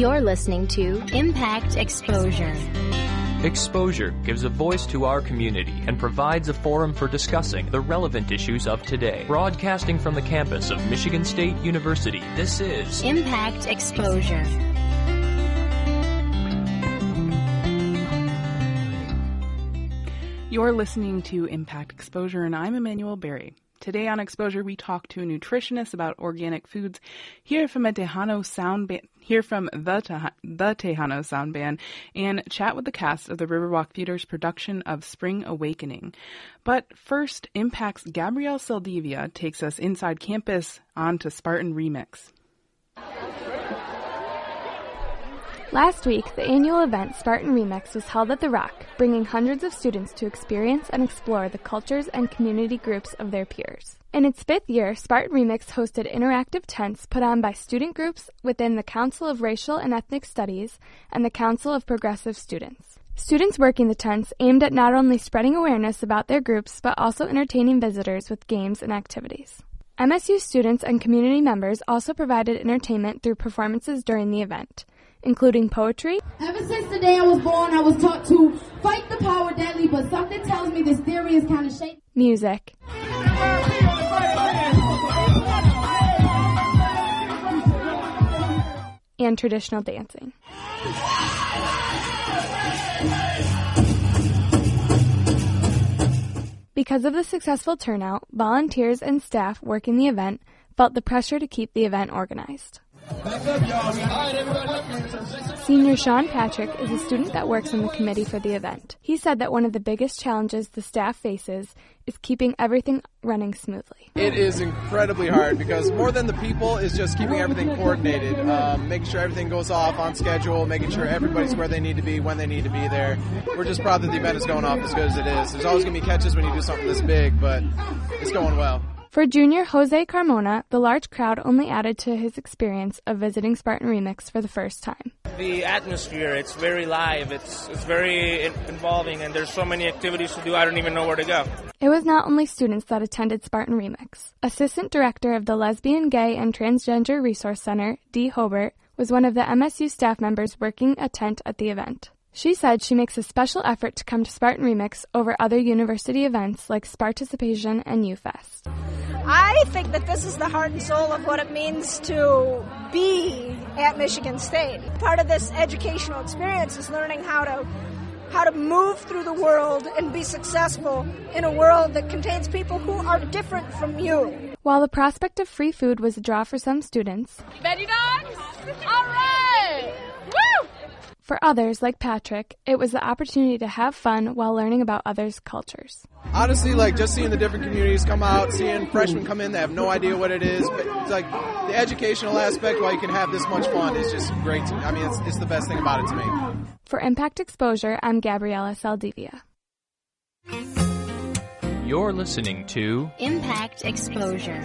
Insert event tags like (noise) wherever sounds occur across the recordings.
You're listening to Impact Exposure. Exposure gives a voice to our community and provides a forum for discussing the relevant issues of today. Broadcasting from the campus of Michigan State University, this is Impact Exposure. You're listening to Impact Exposure, and I'm Emmanuel Berry. Today on Exposure, we talk to a nutritionist about organic foods, hear from a Tejano sound band, hear from the, Teja- the Tejano sound band, and chat with the cast of the Riverwalk Theater's production of Spring Awakening. But first, Impact's Gabrielle Saldivia takes us inside campus onto Spartan Remix. Last week, the annual event Spartan Remix was held at The Rock, bringing hundreds of students to experience and explore the cultures and community groups of their peers. In its fifth year, Spartan Remix hosted interactive tents put on by student groups within the Council of Racial and Ethnic Students and the Council of Progressive Students. Students working the tents aimed at not only spreading awareness about their groups, but also entertaining visitors with games and activities. MSU students and community members also provided entertainment through performances during the event including poetry. Ever since the day I was born, I was taught to fight the power deadly, but something tells me this theory is kind of shaky. Music. And traditional dancing. Because of the successful turnout, volunteers and staff working the event felt the pressure to keep the event organized. Senior Sean Patrick is a student that works on the committee for the event. He said that one of the biggest challenges the staff faces is keeping everything running smoothly. It is incredibly hard because more than the people is just keeping everything coordinated, um, making sure everything goes off on schedule, making sure everybody's where they need to be when they need to be there. We're just proud that the event is going off as good as it is. There's always going to be catches when you do something this big, but it's going well. For junior Jose Carmona, the large crowd only added to his experience of visiting Spartan Remix for the first time. The atmosphere, it's very live, it's, it's very involving, and there's so many activities to do, I don't even know where to go. It was not only students that attended Spartan Remix. Assistant Director of the Lesbian, Gay, and Transgender Resource Center, Dee Hurlbert, was one of the MSU staff members working a tent at the event. She said she makes a special effort to come to Spartan Remix over other university events like Sparticipation and UFest. I think that this is the heart and soul of what it means to be at Michigan State. Part of this educational experience is learning how to how to move through the world and be successful in a world that contains people who are different from you. While the prospect of free food was a draw for some students, Betty dogs? All right! Woo! For others, like Patrick, it was the opportunity to have fun while learning about others' cultures. Honestly, like just seeing the different communities come out, seeing freshmen come in that have no idea what it is, but it's like the educational aspect while you can have this much fun is just great. To me. I mean, it's, it's the best thing about it to me. For Impact Exposure, I'm Gabriela Saldivia. You're listening to Impact Exposure.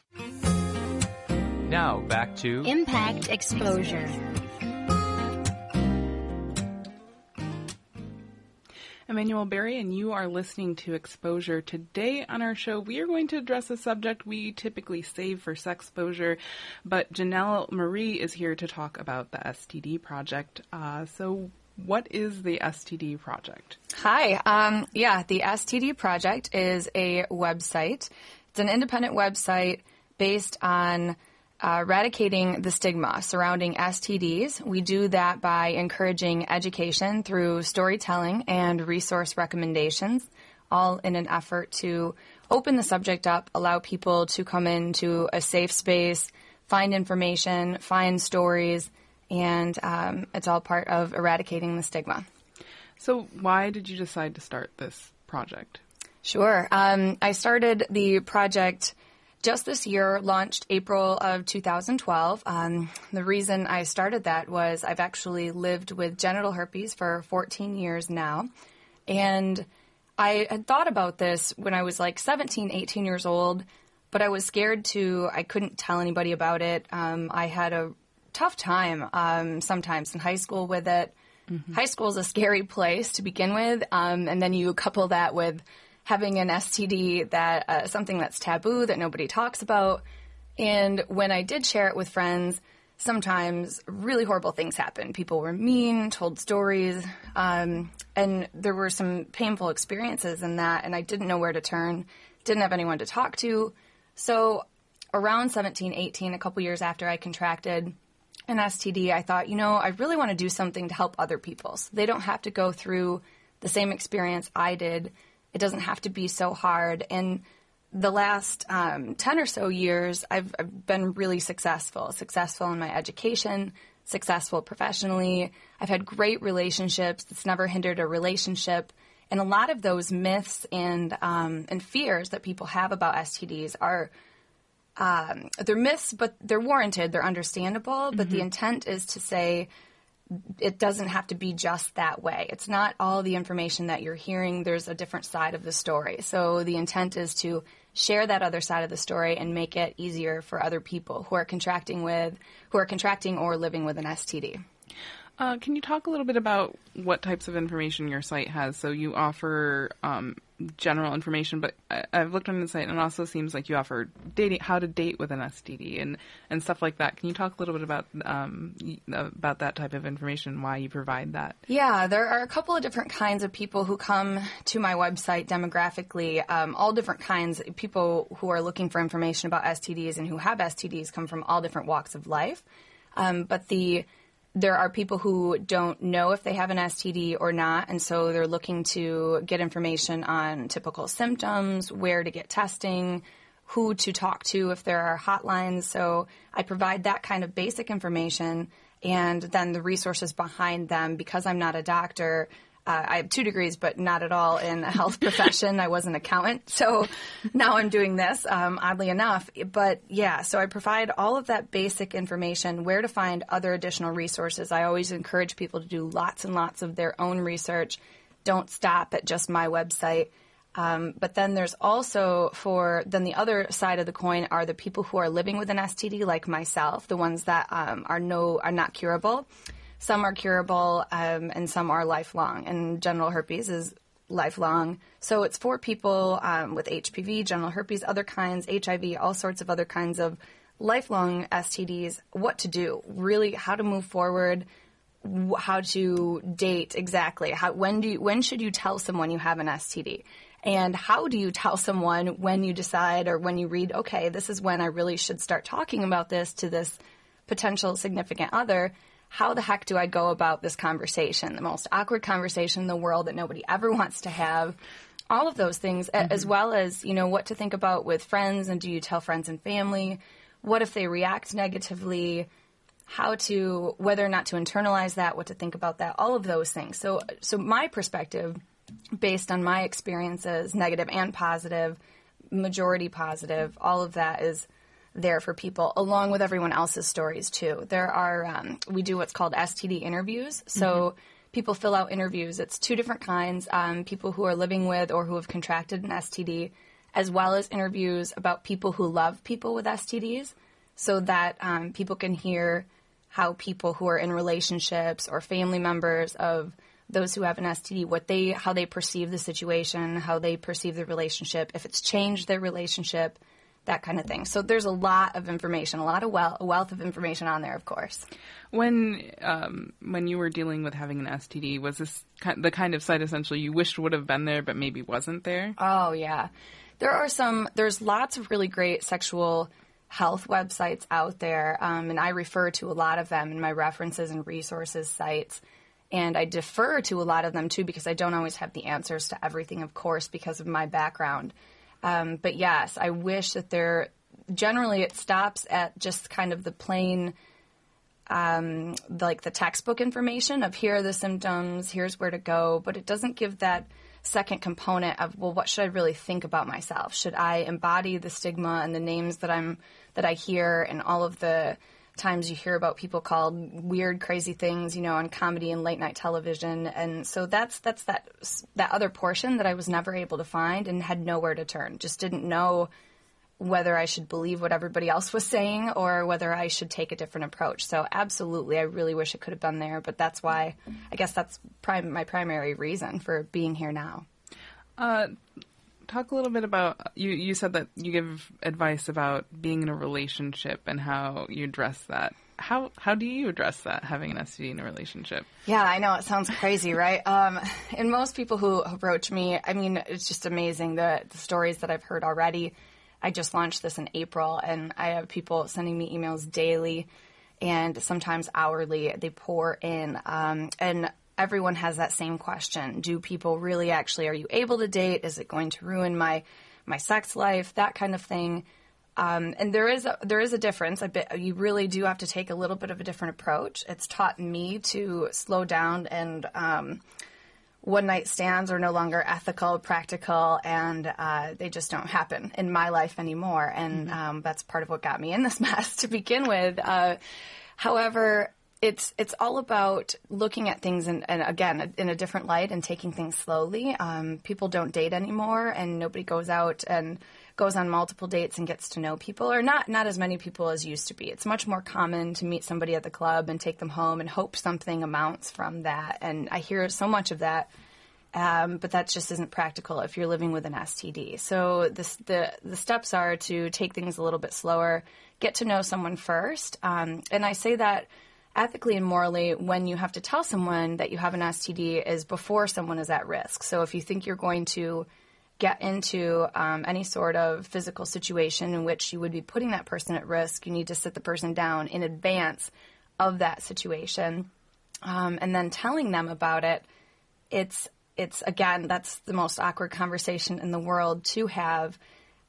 Now back to Impact Exposure. Emmanuel Berry, and you are listening to Exposure. Today on our show, we are going to address a subject we typically save for sex exposure, but Janelle Marie is here to talk about the STD project. Uh, so, what is the STD project? Hi. Um, yeah, the STD project is a website. It's an independent website based on uh, eradicating the stigma surrounding STDs. We do that by encouraging education through storytelling and resource recommendations, all in an effort to open the subject up, allow people to come into a safe space, find information, find stories, and um, it's all part of eradicating the stigma. So, why did you decide to start this project? Sure. Um, I started the project just this year, launched April of 2012. Um, the reason I started that was I've actually lived with genital herpes for 14 years now. And I had thought about this when I was like 17, 18 years old, but I was scared to, I couldn't tell anybody about it. Um, I had a tough time um, sometimes in high school with it. Mm-hmm. High school is a scary (laughs) place to begin with, um, and then you couple that with having an STD that uh, something that's taboo that nobody talks about. And when I did share it with friends, sometimes really horrible things happened. People were mean, told stories, um, and there were some painful experiences in that. And I didn't know where to turn, didn't have anyone to talk to. So around 17, 18, a couple years after I contracted an STD, I thought, you know, I really want to do something to help other people. So they don't have to go through the same experience I did it doesn't have to be so hard. And the last um, 10 or so years, I've, I've, been really successful, successful in my education, successful professionally. I've had great relationships. It's never hindered a relationship. And a lot of those myths and, um, and fears that people have about STDs are, um, they're myths, but they're warranted. They're understandable. But mm-hmm. the intent is to say, it doesn't have to be just that way. It's not all the information that you're hearing. There's a different side of the story. So the intent is to share that other side of the story and make it easier for other people who are contracting with, who are contracting or living with an STD. Uh, can you talk a little bit about what types of information your site has? So you offer um, general information, but I, have looked on the site and it also seems like you offer dating, how to date with an STD and, and stuff like that. Can you talk a little bit about um, about that type of information, why you provide that? Yeah, there are a couple of different kinds of people who come to my website demographically. Um, all different kinds. People who are looking for information about STDs and who have STDs come from all different walks of life. Um, but the there are people who don't know if they have an STD or not, and so they're looking to get information on typical symptoms, where to get testing, who to talk to if there are hotlines. So I provide that kind of basic information and then the resources behind them because I'm not a doctor uh, I have two degrees, but not at all in a health (laughs) profession. I was an accountant, so now I'm doing this, um, oddly enough. But yeah, so I provide all of that basic information, where to find other additional resources. I always encourage people to do lots and lots of their own research. Don't stop at just my website. Um, but then there's also for then the other side of the coin are the people who are living with an STD, like myself, the ones that um, are no are not curable. Some are curable um, and some are lifelong. And genital herpes is lifelong. So it's for people um, with HPV, genital herpes, other kinds, HIV, all sorts of other kinds of lifelong STDs. What to do? Really, how to move forward. How to date exactly? How when do you, when should you tell someone you have an STD? And how do you tell someone when you decide or when you read, okay, this is when I really should start talking about this to this potential significant other? How the heck do I go about this conversation? The most awkward conversation in the world that nobody ever wants to have. All of those things, mm-hmm. as well as, you know, what to think about with friends and do you tell friends and family? What if they react negatively? How to, whether or not to internalize that, what to think about that, all of those things. So, so my perspective, based on my experiences, negative and positive, majority positive, all of that is there for people, along with everyone else's stories too. There are um, we do what's called STD interviews, so. Mm-hmm. People fill out interviews. It's two different kinds um, people who are living with or who have contracted an STD, as well as interviews about people who love people with STDs, so that um, people can hear how people who are in relationships or family members of those who have an STD, what they, how they perceive the situation, how they perceive the relationship, if it's changed their relationship, that kind of thing. So there's a lot of information, a lot of wealth, a wealth of information on there, of course. When um, when you were dealing with having an STD, was this the kind of site essentially you wished would have been there, but maybe wasn't there? Oh yeah, there are some. There's lots of really great sexual health websites out there, um, and I refer to a lot of them in my references and resources sites. And I defer to a lot of them too because I don't always have the answers to everything, of course, because of my background. Um, but yes, I wish that there. Generally, it stops at just kind of the plain um, like the textbook information of here are the symptoms, here's where to go, but it doesn't give that second component of well, what should I really think about myself? Should I embody the stigma and the names that I'm that I hear and all of the times you hear about people called weird, crazy things, you know, on comedy and late night television, and so that's that's that that other portion that I was never able to find and had nowhere to turn. Just didn't know whether I should believe what everybody else was saying or whether I should take a different approach. So, absolutely, I really wish it could have been there, but that's why I guess that's prime, my primary reason for being here now. Uh, talk a little bit about you. You said that you give advice about being in a relationship and how you address that. How how do you address that having an STD in a relationship? Yeah, I know it sounds crazy, right? Um, and most people who approach me, I mean, it's just amazing the, the stories that I've heard already I just launched this in April, and I have people sending me emails daily and sometimes hourly. They pour in, um, and everyone has that same question: Do people really actually? Are you able to date? Is it going to ruin my my sex life? That kind of thing. Um, and there is a, there is a difference. A Bit, you really do have to take a little bit of a different approach. It's taught me to slow down and um, one night stands are no longer ethical, practical, and uh, they just don't happen in my life anymore. And mm-hmm. um, that's part of what got me in this (laughs) mess to begin with. Uh, however, it's it's all about looking at things and again in a different light and taking things slowly. Um, people don't date anymore, and nobody goes out and goes on multiple dates and gets to know people, or not not as many people as used to be. It's much more common to meet somebody at the club and take them home and hope something amounts from that. And I hear so much of that. Um, but that just isn't practical if you're living with an STD. So the the steps are to take things a little bit slower, get to know someone first, um, and I say that ethically and morally when you have to tell someone that you have an STD is before someone is at risk. So if you think you're going to get into um, any sort of physical situation in which you would be putting that person at risk, you need to sit the person down in advance of that situation. Um, and then telling them about it, it's it's again that's the most awkward conversation in the world to have.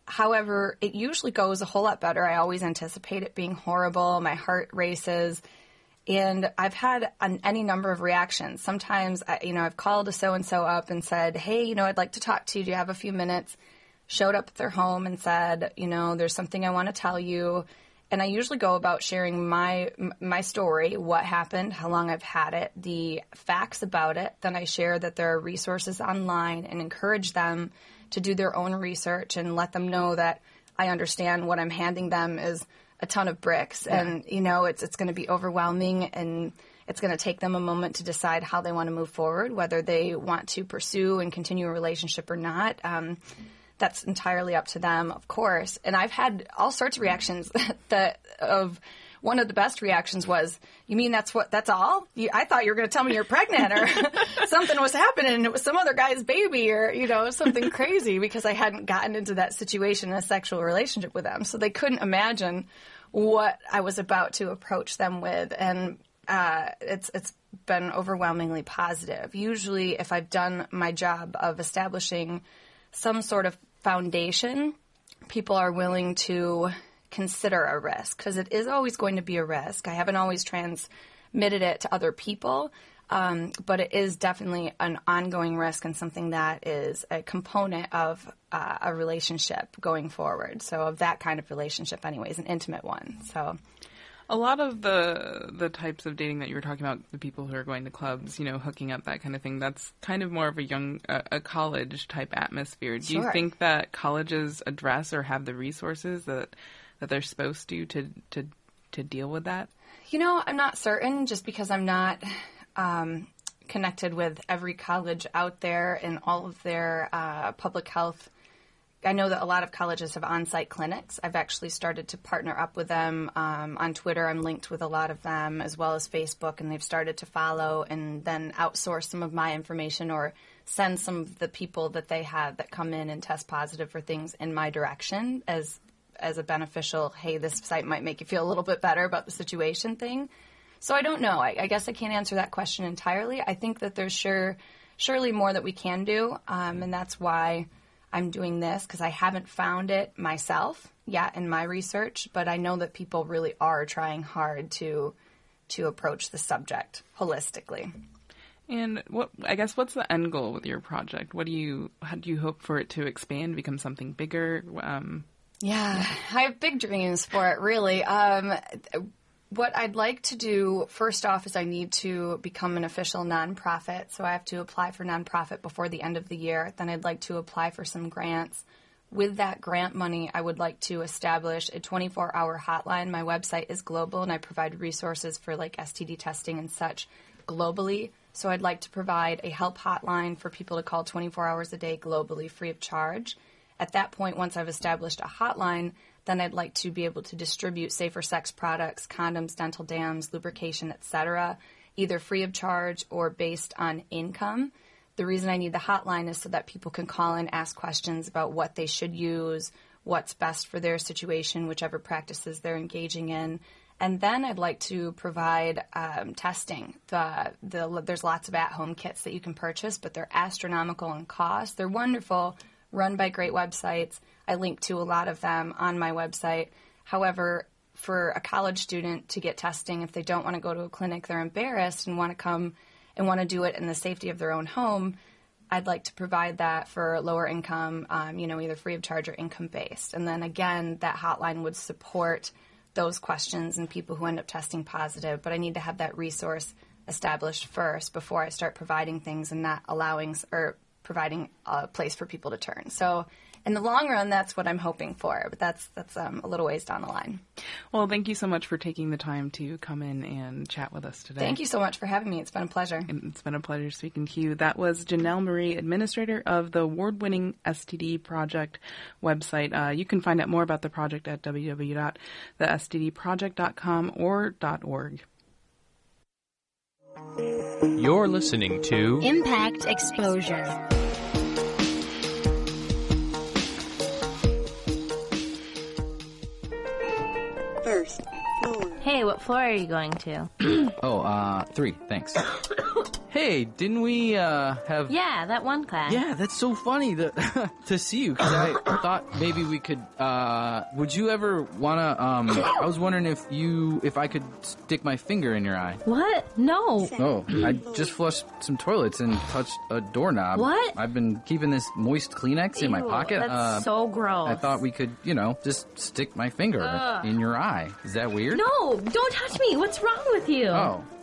However, it usually goes a whole lot better. I always anticipate it being horrible. My heart races and I've had an, any number of reactions. Sometimes, I, you know, I've called a so and so up and said, "Hey, you know, I'd like to talk to you. Do you have a few minutes?" Showed up at their home and said, "You know, there's something I want to tell you." And I usually go about sharing my my story, what happened, how long I've had it, the facts about it. Then I share that there are resources online and encourage them to do their own research and let them know that I understand what I'm handing them is a ton of bricks, yeah. and you know it's it's going to be overwhelming, and it's going to take them a moment to decide how they want to move forward, whether they want to pursue and continue a relationship or not. Um, that's entirely up to them, of course. And I've had all sorts of reactions (laughs) that of one of the best reactions was, "You mean that's what? That's all? You, I thought you were going to tell me you're pregnant or (laughs) something was happening. And it was some other guy's baby or you know something crazy because I hadn't gotten into that situation in a sexual relationship with them, so they couldn't imagine what I was about to approach them with, and uh, it's it's been overwhelmingly positive. Usually, if I've done my job of establishing some sort of foundation, people are willing to consider a risk because it is always going to be a risk. I haven't always transmitted it to other people, um, but it is definitely an ongoing risk and something that is a component of uh, a relationship going forward. So, of that kind of relationship, anyways, an intimate one. So, a lot of the the types of dating that you were talking about, the people who are going to clubs, you know, hooking up, that kind of thing. That's kind of more of a young, uh, a college type atmosphere. Do sure. you think that colleges address or have the resources that that they're supposed to to to to deal with that? You know, I'm not certain, just because I'm not um, connected with every college out there and all of their uh, public health. I know that a lot of colleges have on site clinics. I've actually started to partner up with them um, on Twitter. I'm linked with a lot of them as well as Facebook, and they've started to follow and then outsource some of my information or send some of the people that they have that come in and test positive for things in my direction as as a beneficial, hey, this site might make you feel a little bit better about the situation thing. So I don't know. I, I guess I can't answer that question entirely. I think that there's sure, surely more that we can do, um, and that's why I'm doing this because I haven't found it myself yet in my research, but I know that people really are trying hard to to approach the subject holistically. And what I guess what's the end goal with your project? What do you how do you hope for it to expand, become something bigger? Um, yeah, I have big dreams for it. Really, um, what I'd like to do first off is I need to become an official nonprofit. So I have to apply for nonprofit before the end of the year. Then I'd like to apply for some grants. With that grant money, I would like to establish a 24 hour hotline. My website is global and I provide resources for like STD testing and such globally. So I'd like to provide a help hotline for people to call 24 hours a day globally free of charge. At that point, once I've established a hotline, then I'd like to be able to distribute safer sex products, condoms, dental dams, lubrication, etc., either free of charge or based on income. The reason I need the hotline is so that people can call and ask questions about what they should use, what's best for their situation, whichever practices they're engaging in. And then I'd like to provide um, testing. The, the, there's lots of at home kits that you can purchase, but they're astronomical in cost. They're wonderful, run by great websites I link to a lot of them on my website. However, for a college student to get testing, if they don't want to go to a clinic, they're embarrassed and want to come and want to do it in the safety of their own home. I'd like to provide that for lower income, um, you know, either free of charge or income based. And then again, that hotline would support those questions and people who end up testing positive. But I need to have that resource established first before I start providing things and not allowing or providing a place for people to turn. So in the long run, that's what I'm hoping for. But that's that's um, a little ways down the line. Well, thank you so much for taking the time to come in and chat with us today. Thank you so much for having me. It's been a pleasure. And it's been a pleasure speaking to you. That was Janelle Marie, administrator of the award-winning STD Project website. Uh, you can find out more about the project at www.thestdproject.com or .org. You're listening to Impact Exposure. First floor. Hey, what floor are you going to? (coughs) oh, uh, three, thanks. (coughs) hey, didn't we, uh, have. Yeah, that one class. Yeah, that's so funny to, (laughs) to see you, because I thought maybe we could, uh, would you ever wanna, um, I was wondering if you, if I could stick my finger in your eye. What? No. Oh, I just flushed some toilets and touched a doorknob. What? I've been keeping this moist Kleenex in my Ew, pocket. That's uh, so gross. I thought we could, you know, just stick my finger Ugh. in your eye. Is that weird? No, don't touch me. What's wrong with you? Oh,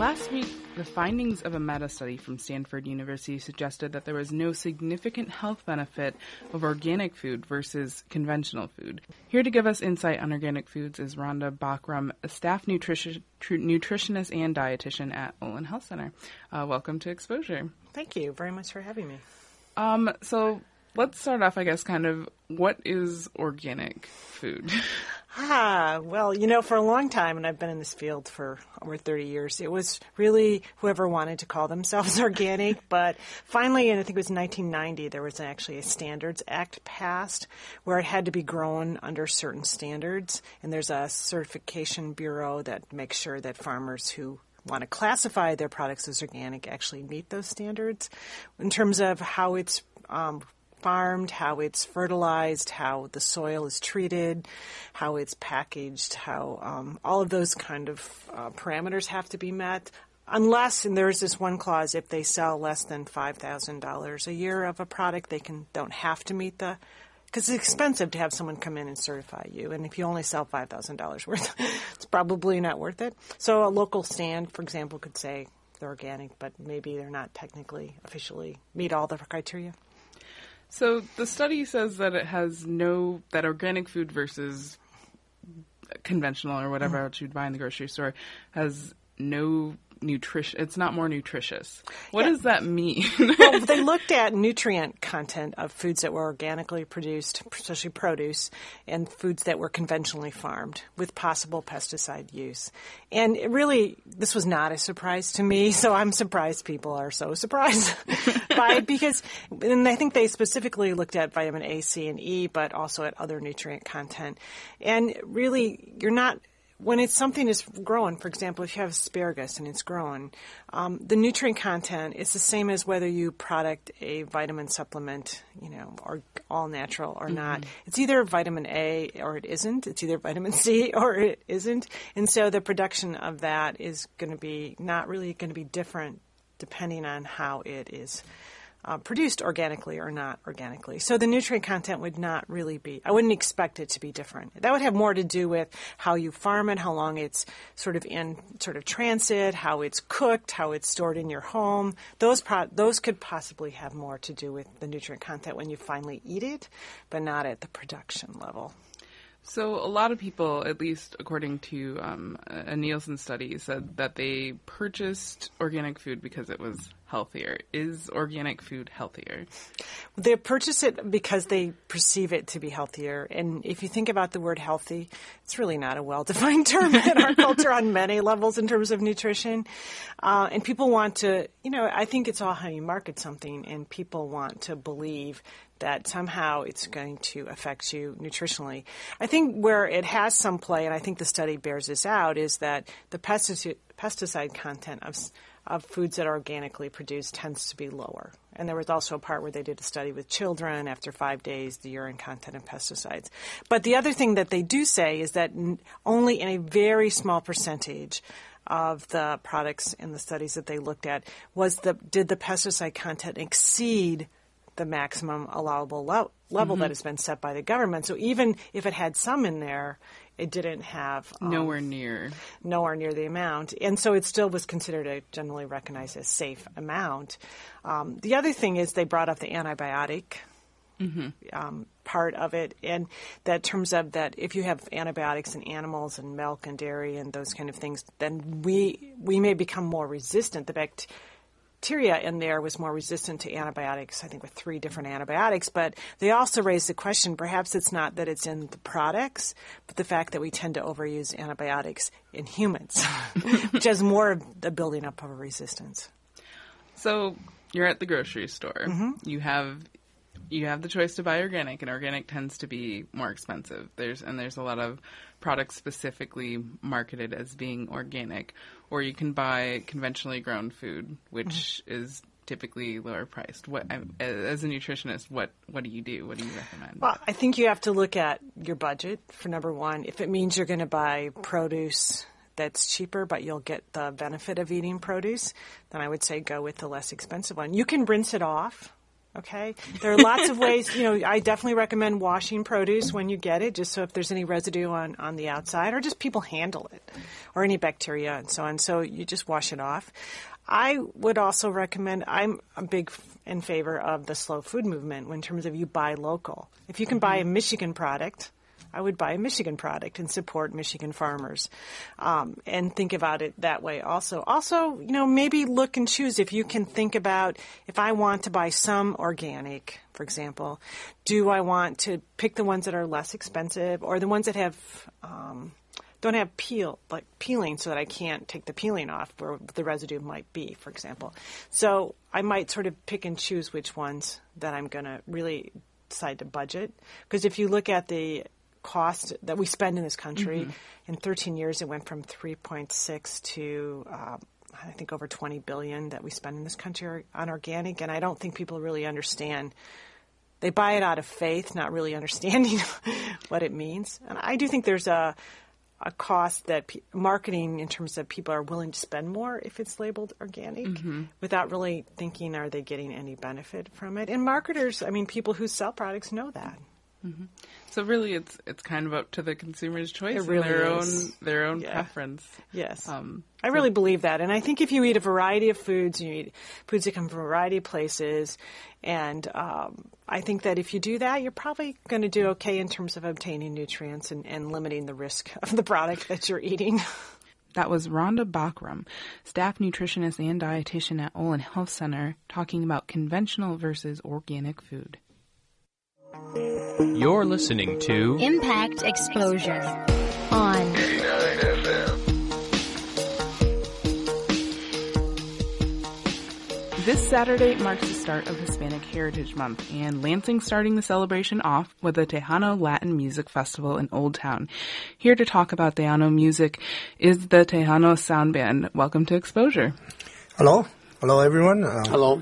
Last week, the findings of a meta study from Stanford University suggested that there was no significant health benefit of organic food versus conventional food. Here to give us insight on organic foods is Rhonda Bachram, a staff nutrition, tr- nutritionist and dietitian at Olin Health Center. Uh, welcome to Exposure. Thank you very much for having me. Um, so let's start off, I guess, kind of what is organic food? (laughs) Ah, well, you know, for a long time, and I've been in this field for over 30 years, it was really whoever wanted to call themselves (laughs) organic. but finally, and I think it was 1990, there was actually a Standards Act passed where it had to be grown under certain standards. And there's a certification bureau that makes sure that farmers who want to classify their products as organic actually meet those standards. In terms of how it's um, farmed, how it's fertilized, how the soil is treated, how it's packaged, how um, all of those kind of uh, parameters have to be met. Unless, and there's this one clause, if they sell less than five thousand dollars a year of a product, they can don't have to meet the because it's expensive to have someone come in and certify you. And if you only sell five thousand dollars worth, (laughs) it's probably not worth it. So a local stand, for example, could say they're organic, but maybe they're not technically officially meet all the criteria. So the study says that it has no that organic food versus conventional or whatever Mhm. else you'd buy in the grocery store has no nutrition. It's not more nutritious. What Yeah. does that mean? well, they (laughs) looked at nutrient content of foods that were organically produced, especially produce, and foods that were conventionally farmed with possible pesticide use. And it really, this was not a surprise to me, (laughs) so I'm surprised people are so surprised (laughs) by because, and I think they specifically looked at vitamin A, C, and E, but also at other nutrient content. And really, you're not when it's something is growing, for example, if you have asparagus and it's growing, um, the nutrient content is the same as whether you product a vitamin supplement, you know, or all natural or not. Mhm. It's either vitamin A or it isn't. It's either vitamin C (laughs) or it isn't. And so the production of that is going to be not really going to be different depending on how it is uh, produced organically or not organically. So the nutrient content would not really be, I wouldn't expect it to be different. That would have more to do with how you farm it, how long it's sort of in sort of transit, how it's cooked, how it's stored in your home. Those pro- those could possibly have more to do with the nutrient content when you finally eat it, but not at the production level. So a lot of people, at least according to um, a Nielsen study, said that they purchased organic food because it was healthier. Is organic food healthier? They purchase it because they perceive it to be healthier. And if you think about the word healthy, it's really not a well defined (laughs) term in our culture on many levels in terms of nutrition. Uh, and people want to, you know, I think it's all how you market something, and people want to believe that somehow it's going to affect you nutritionally. I think where it has some play, and I think the study bears this out, is that the pesticide, pesticide content of of foods that are organically produced tends to be lower. And there was also a part where they did a study with children after five days, the urine content of pesticides. But the other thing that they do say is that only in a very small percentage of the products in the studies that they looked at was the did the pesticide content exceed the maximum allowable le- level Mhm. that has been set by the government. So even if it had some in there, it didn't have um, Nowhere near. nowhere near the amount, and so it still was considered a generally recognized as safe amount. Um, the other thing is they brought up the antibiotic Mm-hmm. um, part of it, and that terms of that if you have antibiotics in animals and milk and dairy and those kind of things, then we we may become more resistant. The bacteria in there was more resistant to antibiotics. I think with three different antibiotics, but they also raised the question: perhaps it's not that it's in the products, but the fact that we tend to overuse antibiotics in humans, (laughs) which has more of the building up of a resistance. So you're at the grocery store. Mhm. You have you have the choice to buy organic, and organic tends to be more expensive. There's and there's a lot of products specifically marketed as being organic, or you can buy conventionally grown food, which mm-hmm. is typically lower priced. What as a nutritionist, what what do you do? What do you recommend? Well, I think you have to look at your budget for number one. If it means you're going to buy produce that's cheaper, but you'll get the benefit of eating produce, then I would say go with the less expensive one. You can rinse it off. Okay. There are lots of ways, you know, I definitely recommend washing produce when you get it, just so if there's any residue on, on the outside, or just people handle it, or any bacteria and so on. So you just wash it off. I would also recommend, I'm a big in favor of the slow food movement in terms of you buy local. If you can buy mm-hmm. a Michigan product, I would buy a Michigan product and support Michigan farmers, um, and think about it that way. Also, also, you know, maybe look and choose if you can think about if I want to buy some organic, for example, do I want to pick the ones that are less expensive or the ones that have um, don't have peel like peeling so that I can't take the peeling off where the residue might be, for example. So I might sort of pick and choose which ones that I'm going to really decide to budget because if you look at the cost that we spend in this country Mhm. in 13 years it went from 3.6 to uh, I think over 20 billion that we spend in this country on organic and I don't think people really understand they buy it out of faith, not really (laughs) understanding what it means. And I do think there's a a cost that pe- marketing in terms of people are willing to spend more if it's labeled organic Mhm. without really thinking are they getting any benefit from it and marketers i mean people who sell products know that hmm So really, it's it's kind of up to the consumer's choice It and their is. own their own Yeah. preference. Yes. Um, I so- really believe that. And I think if you eat a variety of foods, you eat foods that come from a variety of places, and um, I think that if you do that, you're probably going to do okay in terms of obtaining nutrients and, and limiting the risk (laughs) of the product that you're eating. That was Rhonda Bachram, staff nutritionist and dietitian at Olin Health Center, talking about conventional versus organic food. You're listening to Impact Exposure on 89 FM. This Saturday marks the start of Hispanic Heritage Month, and Lansing starting the celebration off with the Tejano Latin Music Festival in Old Town. Here to talk about Tejano music is the Tejano Sound Band. Welcome to Exposure. Hello. Hello, everyone. Uh, Hello.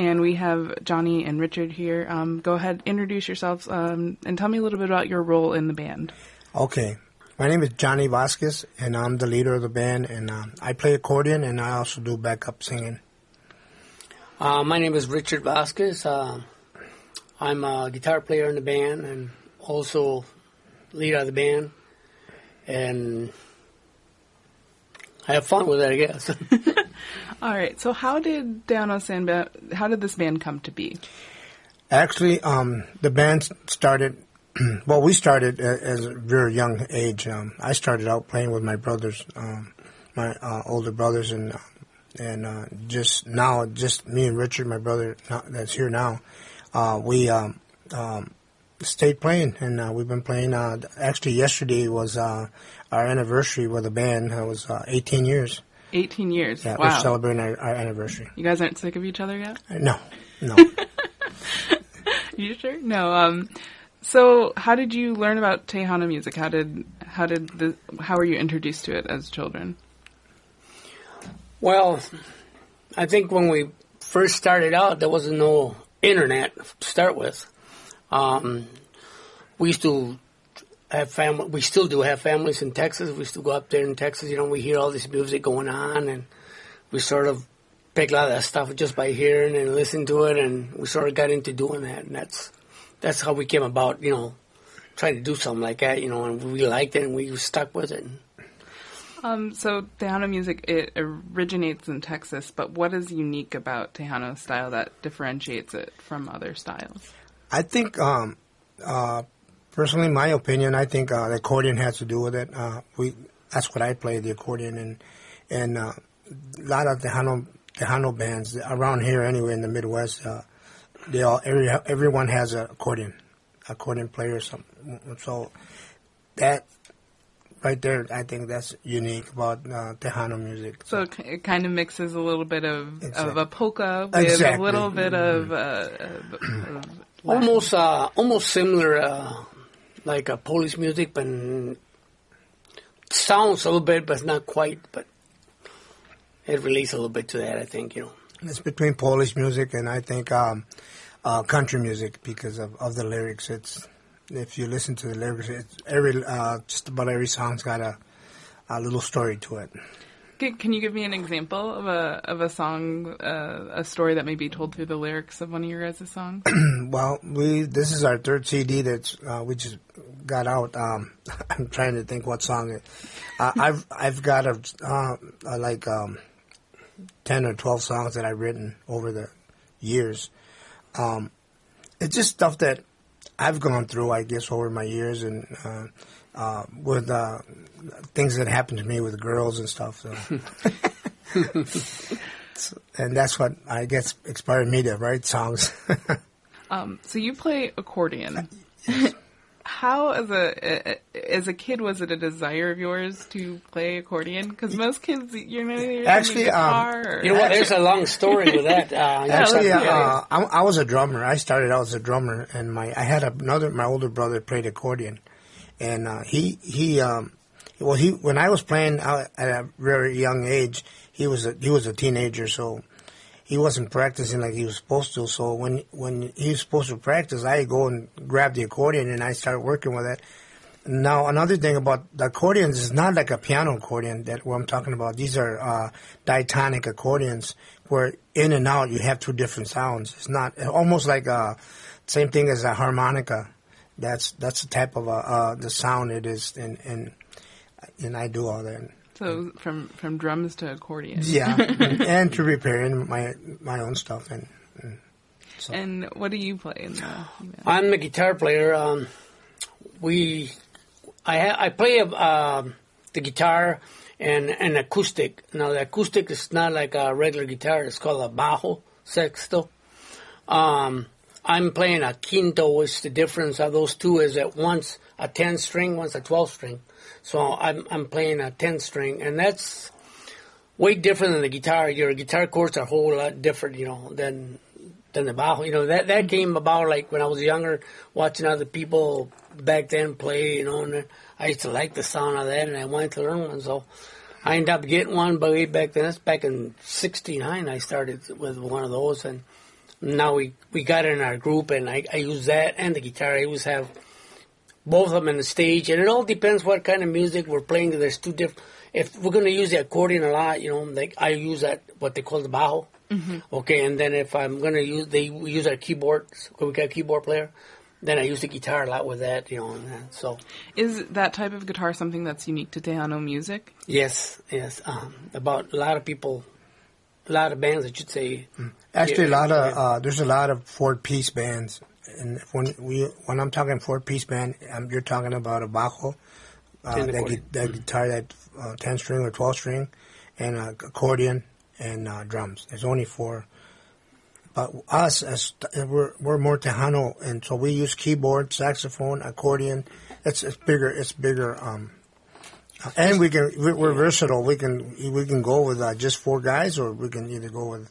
And we have Johnny and Richard here. Um, go ahead, introduce yourselves, um, and tell me a little bit about your role in the band. Okay. My name is Johnny Vasquez, and I'm the leader of the band, and um, I play accordion, and I also do backup singing. Uh, my name is Richard Vasquez. Uh, I'm a guitar player in the band and also leader of the band. And I have fun with it, I guess. (laughs) All right. So, how did Tejano Sound Band? How did this band come to be? Actually, um, the band started. (clears throat) well, we started a- as a very young age. Um, I started out playing with my brothers, um, my uh, older brothers, and and uh, just now, just me and Richard, my brother that's here now. Uh, we um, um, stayed playing, and uh, we've been playing. Uh, actually, yesterday was uh, our anniversary with the band. It was uh, 18 years. 18 years. Yeah, we're celebrating our, our anniversary. You guys aren't sick of each other yet? No, no. (laughs) you sure? No. Um. So, how did you learn about Tejano music? How did how did the how were you introduced to it as children? well, I think when we first started out, there wasn't no internet to start with. Um, we used to have family. We still do have families in Texas. We still go up there in Texas. You know, we hear all this music going on, and we sort of pick a lot of that stuff just by hearing and listening to it, and we sort of got into doing that, and that's that's how we came about. You know, trying to do something like that. You know, and we liked it, and we stuck with it. Um. So, Tejano music it originates in Texas, but what is unique about Tejano style that differentiates it from other styles? I think, um, uh, personally, my opinion, I think uh, the accordion has to do with it. Uh, we that's what I play, the accordion, and and uh, a lot of Tejano Tejano bands around here, anyway, in the Midwest, uh, they all every everyone has an accordion, accordion player. or something. So that right there, I think that's unique about uh, Tejano music. So it, it kind of mixes a little bit of of a polka with Exactly. a little bit of, uh, of, of (clears throat) Almost, uh, almost similar, uh, like a Polish music, but sounds a little bit, but not quite. But it relates a little bit to that, I think. You know. It's between Polish music and I think um, uh, country music because of, of the lyrics. It's if you listen to the lyrics, it's every uh, just about every song's got a, a little story to it. Can, can you give me an example of a of a song, uh, a story that may be told through the lyrics of one of your guys' songs? (clears throat) well, we this is our third CD that uh, we just got out. Um, (laughs) I'm trying to think what song it. Uh, I've I've got a uh, uh, like um, ten or twelve songs that I've written over the years. Um, it's just stuff that I've gone through, I guess, over my years, and uh, with uh, things that happened to me with girls and stuff. So. (laughs) So- and that's what I guess inspired me to write songs. (laughs) Um, so you play accordion. How, as a as a kid, was it a desire of yours to play accordion? Because most kids, you know, you're Actually, thinking um, or- You know what? There's a long story with that. Uh, (laughs) Actually, uh, I, I was a drummer. I started out as a drummer, and my I had another my older brother played accordion, and uh, he he um, well he when I was playing out at a very young age, he was a, he was a teenager, so he wasn't practicing like he was supposed to. So when when he was supposed to practice, I go and grab the accordion and I start working with it. Now another thing about the accordions is not like a piano accordion that what I'm talking about. These are uh, diatonic accordions where in and out you have two different sounds. It's not almost like a same thing as a harmonica. That's that's the type of uh, uh, the sound it is, and and and I do all that. So from from drums to accordion. Yeah, (laughs) and to repairing my my own stuff and. and so. And what do you play in the? I'm a guitar player. Um, we, I ha- I play uh, the guitar and an acoustic. Now the acoustic is not like a regular guitar. It's called a bajo sexto. Um, I'm playing a quinto. Which the difference of those two is that once a ten string, once a twelve string. So I'm I'm playing a ten string, and that's way different than the guitar. Your guitar chords are a whole lot different, you know, than than the bajo. You know that that came about like when I was younger, watching other people back then play. You know, and I used to like the sound of that, and I wanted to learn one. So I ended up getting one. But way back then, that's back in '69. I started with one of those, and now we we got it in our group, and I, I use that and the guitar. I always have both of them on the stage, and it all depends what kind of music we're playing. There's two different. If we're going to use the accordion a lot, you know, like I use that what they call the bajo. Mm-hmm. Okay, and then if I'm going to use, they use our keyboards. We got a keyboard player. Then I use the guitar a lot with that, you know. And that, so Is that type of guitar something that's unique to Tejano music? yes, yes. Um, about a lot of people, a lot of bands, I should say. Actually, a lot of yeah. uh, there's a lot of four piece bands, and when we when I'm talking four piece band, um, you're talking about a bajo, uh, that, gu- that guitar, that uh, ten string or twelve string, and uh, accordion and uh, drums. There's only four. But us, as we're we're more Tejano, and so we use keyboard, saxophone, accordion. It's it's bigger. It's bigger. Um, uh, and we can we're, we're versatile. We can we can go with uh, just four guys, or we can either go with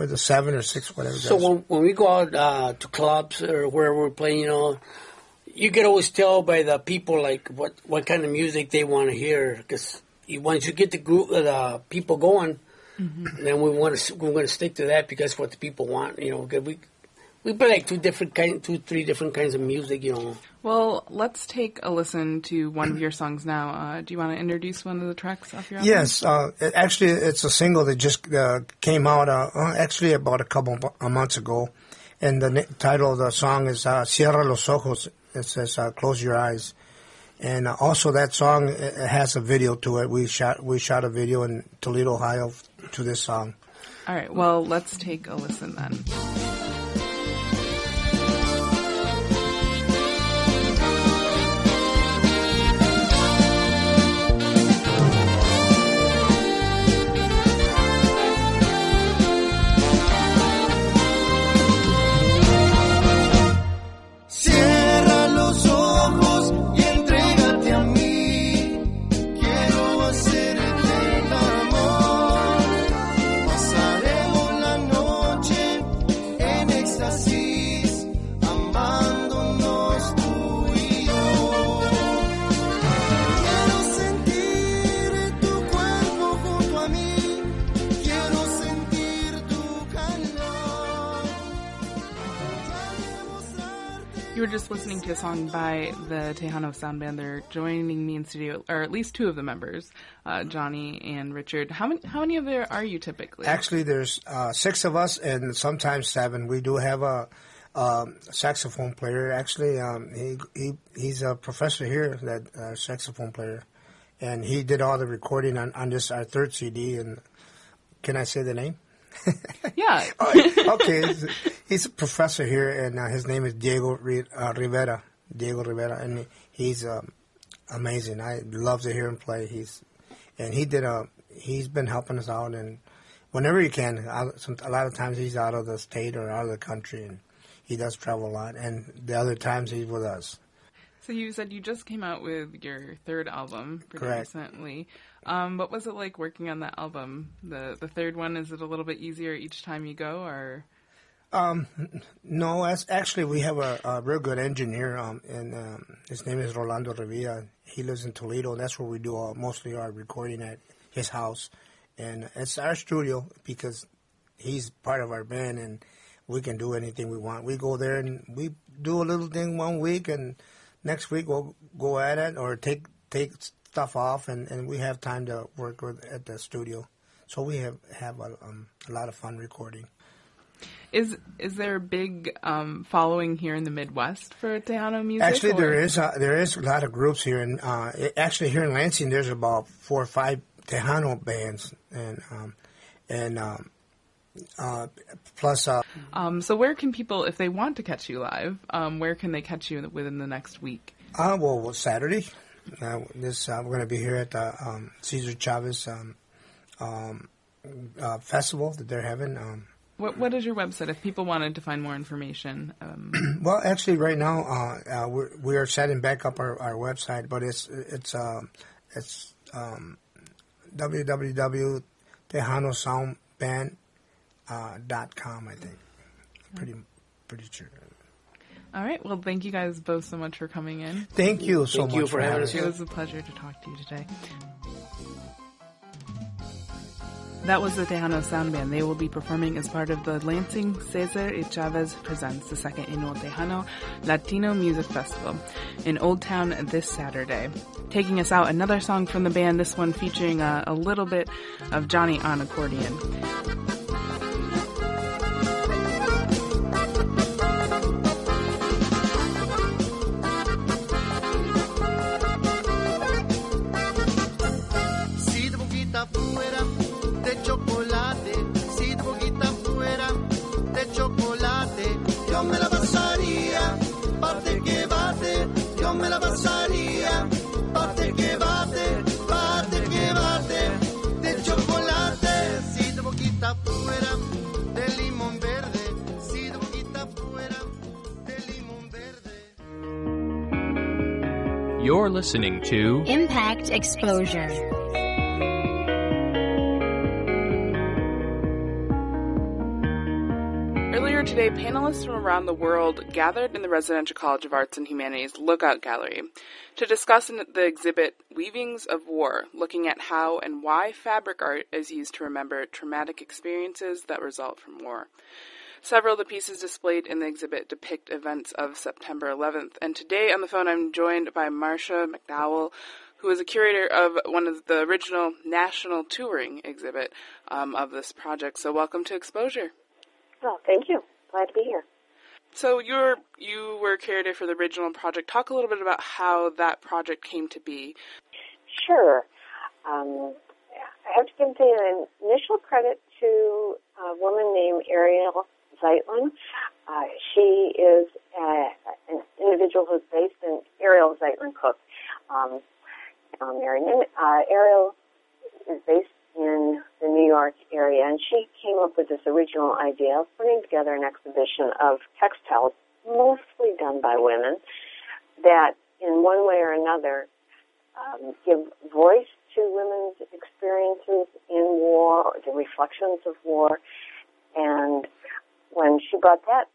with a seven or six, whatever. So when, when we go out uh, to clubs or where we're playing, you know, you can always tell by the people like what what kind of music they want to hear. Because once you get the group, uh, the people going, then we want to we're going to stick to that because what the people want. You know, 'cause we we play like two different kind, two three different kinds of music. You know. Well, let's take a listen to one of your songs now. Uh, do you want to introduce one of the tracks off your album? Yes, uh, it- actually, it's a single that just uh, came out uh, uh, actually about a couple mo- uh, months ago, and the na- title of the song is uh, "Cierra los ojos." It says uh, "Close your eyes," and uh, also that song uh, it has a video to it. We shot we shot a video in Toledo, Ohio, to this song. All right. Well, let's take a listen then. You were just listening to a song by the Tejano Sound Band. They're joining me in studio, or at least two of the members, uh, Johnny and Richard. How many? How many of there are you typically? Actually, there's uh, six of us, and sometimes seven. We do have a um, saxophone player. Actually, um, he he he's a professor here, that uh, saxophone player, and he did all the recording on, on this our third CD. And can I say the name? (laughs) yeah. okay, he's, a professor here, and uh, his name is Diego uh, Rivera. Diego Rivera, and he's um, amazing. I love to hear him play. He's and he did a he's been helping us out, and whenever he can, I, some, a lot of times he's out of the state or out of the country, and he does travel a lot. And the other times he's with us. So you said you just came out with your third album pretty Correct. recently. Um, what was it like working on that album? The the third one is it a little bit easier each time you go, or Um, no, as, actually, we have a, a real good engineer, um, and um, his name is Rolando Revilla. He lives in Toledo. That's where we do all, mostly our recording at his house, and it's our studio because he's part of our band, and we can do anything we want. We go there and we do a little thing one week, and next week we'll go at it or take take stuff off, and, and we have time to work with at the studio. So we have have a, um, a lot of fun recording. Is is there a big um, following here in the Midwest for Tejano music? Actually, or- there is uh, there is a lot of groups here, and uh, actually here in Lansing, there's about four or five Tejano bands, and um, and um, uh, plus uh, Um, so where can people, if they want to catch you live, um, where can they catch you within the next week? uh well, well Saturday, uh, this uh, we're going to be here at the um, Cesar Chavez um, um, uh, festival that they're having. Um, What What is your website if people wanted to find more information? Um, (clears throat) well, actually, right now uh, uh, we're we are setting back up our, our website, but it's it's um, it's um, uh, dot com. I think pretty pretty sure. All right. Well, thank you guys both so much for coming in. Thank you so Thank you much for having us It was a pleasure to talk to you today. That was the Tejano Sound Band. They will be performing as part of the Lansing Cesar y Chavez Presents, the second annual Tejano Latino Music Festival in Old Town this Saturday. Taking us out, another song from the band, this one featuring a, a little bit of Johnny on accordion. You're listening to Impact Exposure. Earlier today, panelists from around the world gathered in the Residential College of Arts and Humanities Lookout Gallery to discuss the exhibit Weavings of War, looking at how and why fabric art is used to remember traumatic experiences that result from war. Several of the pieces displayed in the exhibit depict events of September 11th, and today on the phone I'm joined by Marsha MacDowell, who is a curator of one of the original national touring exhibit um, of this project. So welcome to Exposure. Oh, thank you. Glad to be here. So you're you were curator for the original project. Talk a little bit about how that project came to be. Sure. Um, I have to give the initial credit to a woman named Ariel Zeitlin. Uh, she is uh, an individual who's based in Ariel Zeitlin Cook. Um, um, Marion. Uh, Ariel is based in the New York area, and she came up with this original idea of putting together an exhibition of textiles, mostly done by women, that in one way or another um, give voice to women's experiences in war or the reflections of war. And when she brought that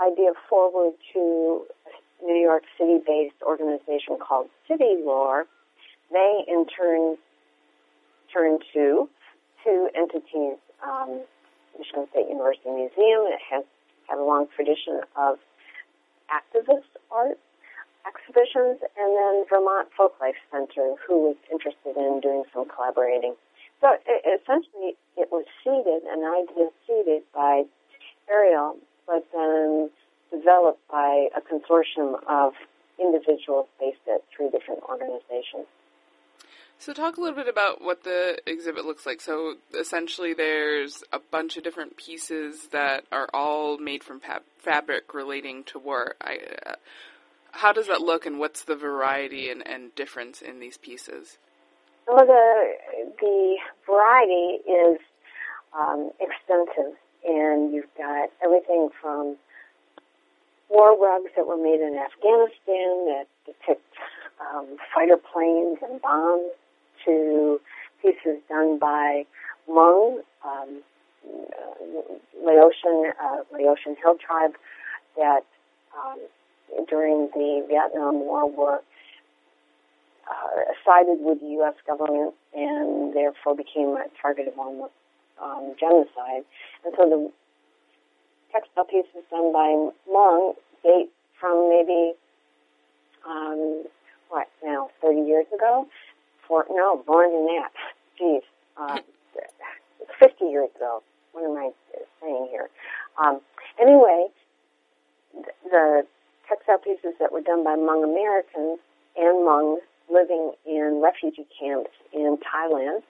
idea forward to a New York City based organization called City Lore, they in turn turned to two entities. Um, Michigan State University Museum, it has had a long tradition of activist art exhibitions, and then Vermont Folklife Center, who was interested in doing some collaborating. So it, essentially, it was seeded, an idea seeded by Ariel, but then developed by a consortium of individuals based at three different organizations. So talk a little bit about what the exhibit looks like. So essentially, there's a bunch of different pieces that are all made from fab- fabric relating to war. I, uh, how does that look, and what's the variety and, and difference in these pieces? Well, the the variety is um, extensive, and you've got everything from war rugs that were made in Afghanistan that depict um, fighter planes and bombs to pieces done by Hmong, um, Laotian, uh, Laotian Hill tribe that um, during the Vietnam War were uh, sided with the U.S. government and therefore became a target of almost um, genocide. And so the textile pieces done by Hmong date from maybe, um, what now, 30 years ago? For, no, more than that. Geez. Uh, (laughs) 50 years ago. What am I saying here? Um, anyway, the textile pieces that were done by Hmong Americans and Hmong living in refugee camps in Thailand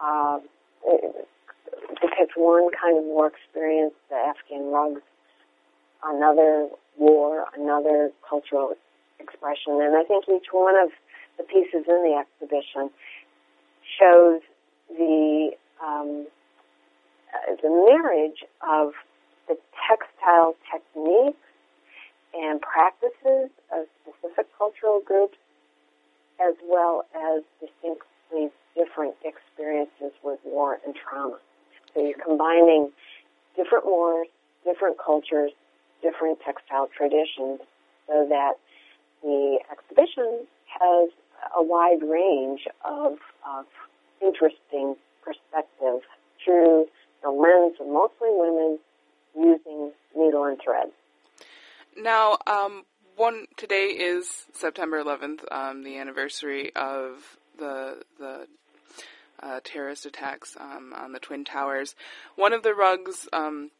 uh, depict one kind of war experience, the Afghan rugs, another war, another cultural expression. And I think each one of the pieces in the exhibition shows the um, uh, the marriage of the textile techniques and practices of specific cultural groups as well as distinctly different experiences with war and trauma. So you're combining different wars, different cultures, different textile traditions so that the exhibition has a wide range of, of interesting perspective through the lens of mostly women using needle and thread. Now, um, one today is September 11th, um, the anniversary of the the uh, terrorist attacks um, on the twin towers. One of the rugs um,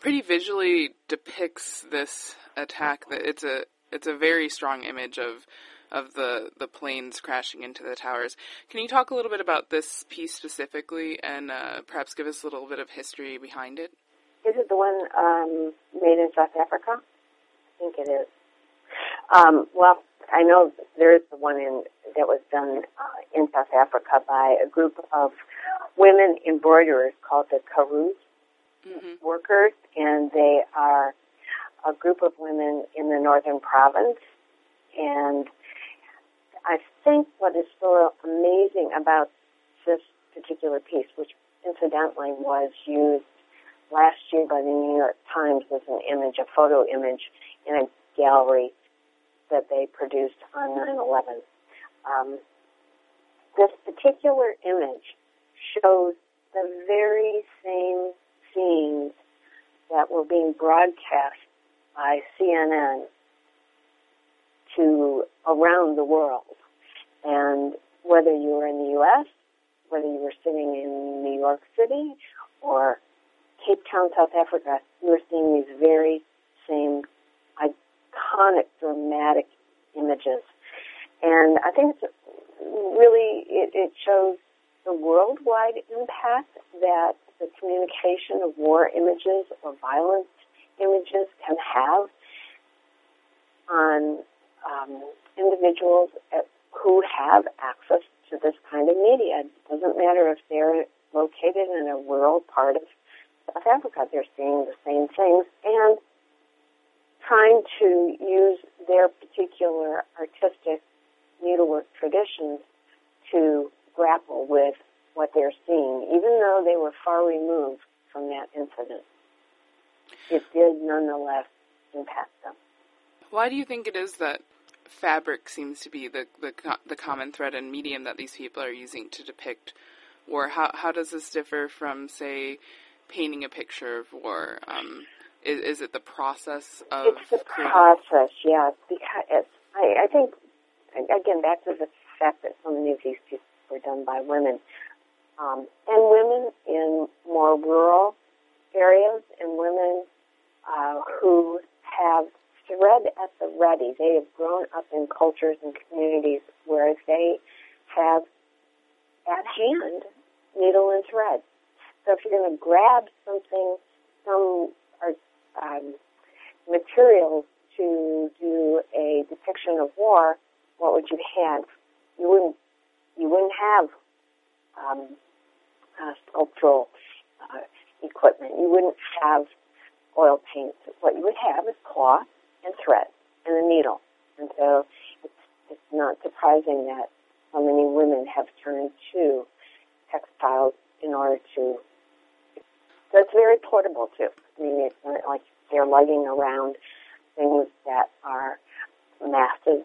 pretty visually depicts this attack. That it's a it's a very strong image of of the the planes crashing into the towers. Can you talk a little bit about this piece specifically, and uh, perhaps give us a little bit of history behind it? Is it the one um, made in South Africa? I think it is. Um, well, I know there is the one in that was done uh, in South Africa by a group of women embroiderers called the Kaross mm-hmm. workers, and they are a group of women in the northern province. And I think what is so amazing about this particular piece, which incidentally was used last year by the New York Times as an image, a photo image in a gallery that they produced on 9/11. Um, this particular image shows the very same scenes that were being broadcast by CNN to around the world. And whether you were in the U.S., whether you were sitting in New York City or Cape Town, South Africa, you were seeing these very same iconic, dramatic images. And I think it's really, it, it shows the worldwide impact that the communication of war images or violence images can have on um, individuals who have access to this kind of media. It doesn't matter if they're located in a rural part of South Africa, they're seeing the same things and trying to use their particular artistic needlework traditions to grapple with what they're seeing, even though they were far removed from that incident. It did nonetheless impact them. Why do you think it is that fabric seems to be the the, the common thread and medium that these people are using to depict war? How how does this differ from, say, painting a picture of war? Um, is, is it the process of? It's the process, yes. Because I, I think again back to the fact that so many of these pieces were done by women, um, and women in more rural areas, and women uh, who have thread at the ready. They have grown up in cultures and communities where they have at hand needle and thread. So if you're going to grab something, some um, materials to do a depiction of war, what would you have? You wouldn't. You wouldn't have um, uh, sculptural uh, equipment. You wouldn't have oil paints. What you would have is cloth and thread and a needle. And so it's, it's not surprising that so many women have turned to textiles in order to. It's very portable too. I mean, it's not like they're lugging around things that are massive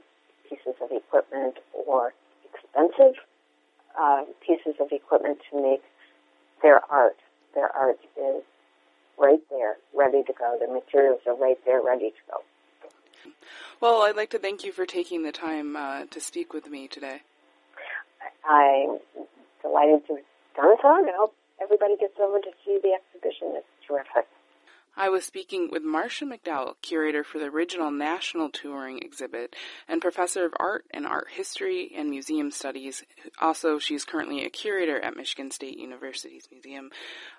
pieces of equipment or expensive uh, pieces of equipment to make their art. their art is right there, ready to go. The materials are right there, ready to go. Well, I'd like to thank you for taking the time uh, to speak with me today. I'm delighted to have done so, and I hope everybody gets over to see the exhibition. It's terrific. I was speaking with Marsha MacDowell, curator for the original National Touring exhibit and professor of art and art history and museum studies. Also, she's currently a curator at Michigan State University's museum.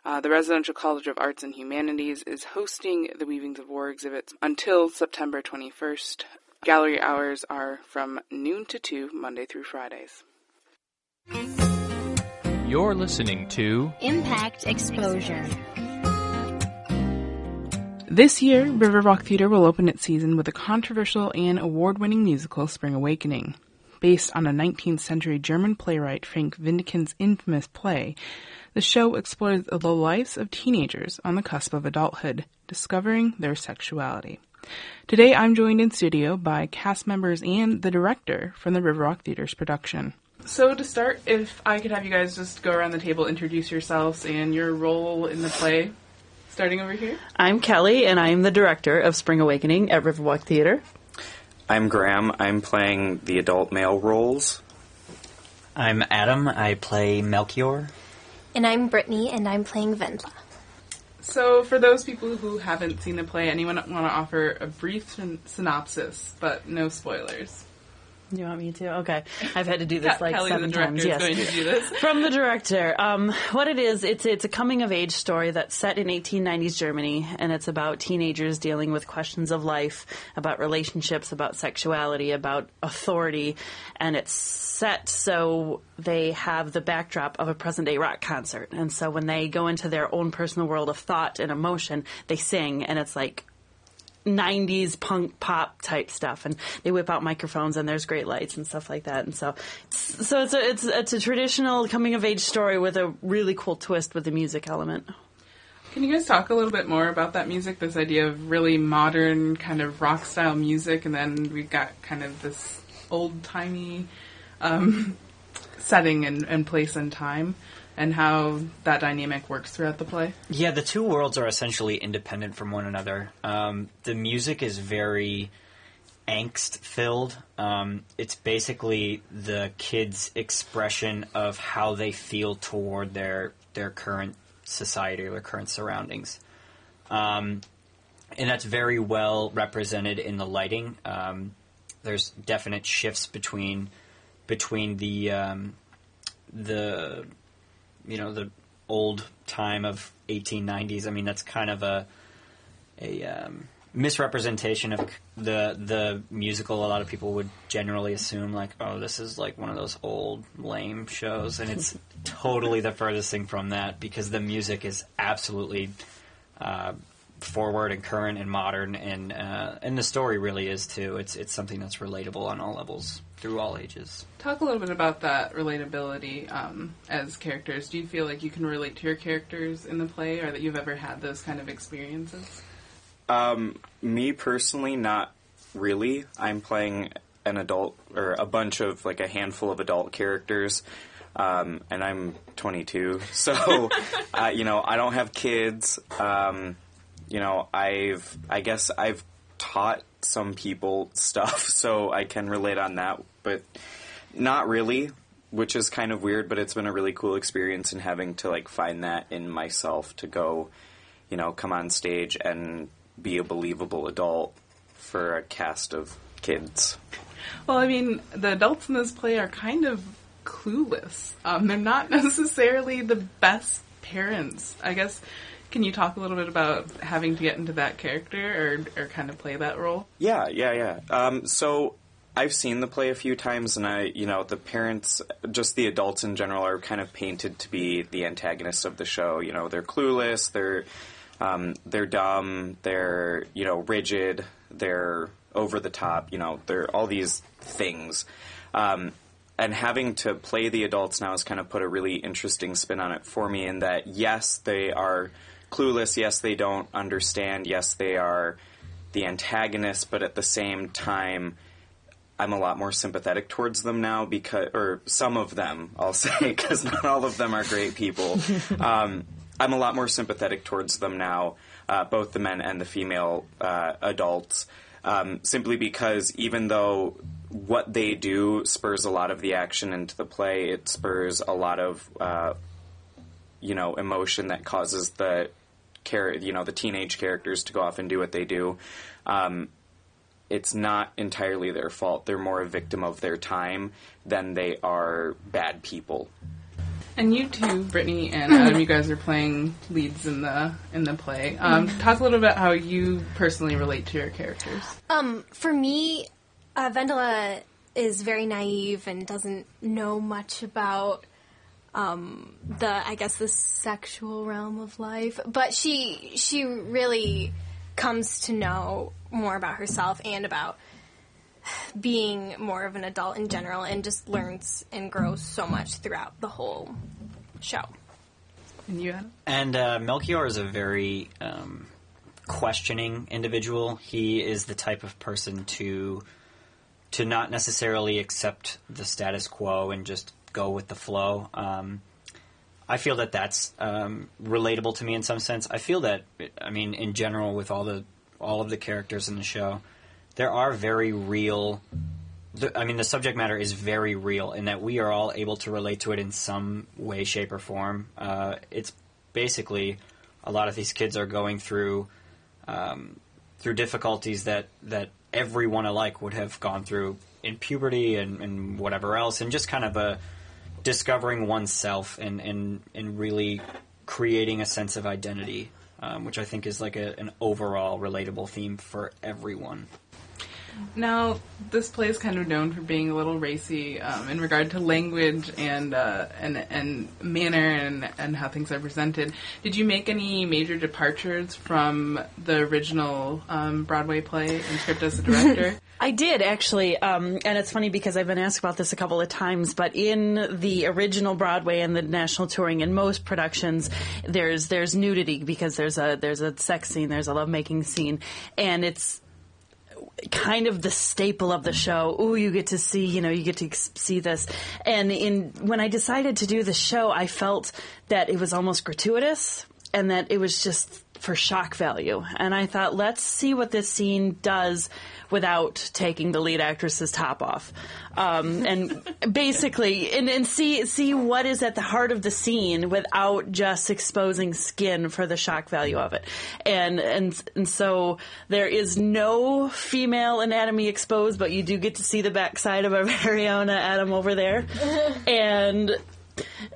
Uh, the Residential College of Arts and Humanities is hosting the Weavings of War exhibits until September 21st. Gallery hours are from noon to 2, Monday through Fridays. You're listening to Impact Exposure. This year, Riverwalk Theater will open its season with a controversial and award winning musical, Spring Awakening. Based on a 19th century German playwright Frank Wedekind's infamous play, the show explores the lives of teenagers on the cusp of adulthood, discovering their sexuality. Today, I'm joined in studio by cast members and the director from the Riverwalk Theater's production. So, to start, if I could have you guys just go around the table, introduce yourselves and your role in the play. Starting over here. I'm Kelly, and I'm the director of Spring Awakening at Riverwalk Theater. I'm Graham. I'm playing the adult male roles. I'm Adam. I play Melchior. And I'm Brittany, and I'm playing Wendla. So, for those people who haven't seen the play, anyone want to offer a brief syn- synopsis, but no spoilers? You want me to? Okay. (laughs) I've had to do this like Kelly, seven times. Yes. going to do this. (laughs) (laughs) From the director. Um, what it is, it's it's a coming of age story that's set in 1890s Germany, and it's about teenagers dealing with questions of life, about relationships, about sexuality, about authority, and it's set so they have the backdrop of a present day rock concert. And so when they go into their own personal world of thought and emotion, they sing, and it's like 90s punk pop type stuff and they whip out microphones and there's great lights and stuff like that and so so it's a it's it's a traditional coming of age story with a really cool twist with the music element Can you guys talk a little bit more about that music? This idea of really modern kind of rock style music, and then we've got kind of this old timey um, setting and, and place and time, and how that dynamic works throughout the play. Yeah, the two worlds are essentially independent from one another. Um, the music is very angst filled. Um, it's basically the kids' expression of how they feel toward their their current society or their current surroundings. Um, and that's very well represented in the lighting. Um, there's definite shifts between between the um, the you know the old time of 1890s. I mean that's kind of a a um, misrepresentation of the the musical. A lot of people would generally assume like, oh, this is like one of those old lame shows, and it's (laughs) totally the furthest thing from that because the music is absolutely uh, forward and current and modern, and uh, and the story really is too. It's it's something that's relatable on all levels through all ages. Talk a little bit about that relatability um, as characters. Do you feel like you can relate to your characters in the play, or that you've ever had those kind of experiences? Um, me personally, not really. I'm playing an adult or a bunch of like a handful of adult characters. Um, and I'm 22, (laughs) so uh, you know I don't have kids. Um, you know I've I guess I've taught some people stuff, (laughs) so I can relate on that, but not really, which is kind of weird. But it's been a really cool experience in having to like find that in myself to go, you know, come on stage and be a believable adult for a cast of kids. Well, I mean, the adults in this play are kind of clueless. Um, they're not (laughs) necessarily the best parents. I guess. Can you talk a little bit about having to get into that character or, or kind of play that role? Yeah, yeah, yeah. Um, so I've seen the play a few times, and I, you know, the parents, just the adults in general, are kind of painted to be the antagonists of the show. You know, they're clueless, they're um, they're dumb, they're you know rigid, they're over the top. You know, they're all these things. Um, and having to play the adults now has kind of put a really interesting spin on it for me. In that, yes, they are clueless. Yes, they don't understand. Yes, they are the antagonists, but at the same time, I'm a lot more sympathetic towards them now because, or some of them, I'll (laughs) say, because not all of them are great people. (laughs) um, I'm a lot more sympathetic towards them now, uh, both the men and the female uh, adults, um, simply because even though what they do spurs a lot of the action into the play, it spurs a lot of uh, you know emotion that causes the char- you know the teenage characters to go off and do what they do. Um, it's not entirely their fault. They're more a victim of their time than they are bad people. And you too, Brittany and Adam, you guys are playing leads in the in the play. Um, talk a little bit about how you personally relate to your characters. Um, for me, uh, Wendla is very naive and doesn't know much about um, the, I guess, the sexual realm of life. But she she really comes to know more about herself and about being more of an adult in general, and just learns and grows so much throughout the whole show. And you, Adam? And uh, Melchior is a very um, questioning individual. He is the type of person to to not necessarily accept the status quo and just go with the flow. Um, I feel that that's um, relatable to me in some sense. I feel that, I mean, in general, with all the all of the characters in the show, there are very real. The, I mean, the subject matter is very real in that we are all able to relate to it in some way, shape, or form. Uh, it's basically a lot of these kids are going through um, through difficulties that that everyone alike would have gone through in puberty and, and whatever else, and just kind of a discovering oneself and, and, and really creating a sense of identity, um, which I think is like a, an overall relatable theme for everyone. Now, this play is kind of known for being a little racy um, in regard to language and uh, and and manner and and how things are presented. Did you make any major departures from the original um, Broadway play and script as a director? (laughs) I did actually, um, and it's funny because I've been asked about this a couple of times. But in the original Broadway and the national touring, in most productions, there's there's nudity because there's a there's a sex scene, there's a lovemaking scene, and it's kind of the staple of the show. Ooh, you get to see, you know, you get to see this. And in when I decided to do the show, I felt that it was almost gratuitous and that it was just for shock value. And I thought, let's see what this scene does without taking the lead actress's top off, um, and (laughs) basically, and, and see see what is at the heart of the scene without just exposing skin for the shock value of it. And and and so there is no female anatomy exposed, but you do get to see the backside of our (laughs) very own Adam over there, and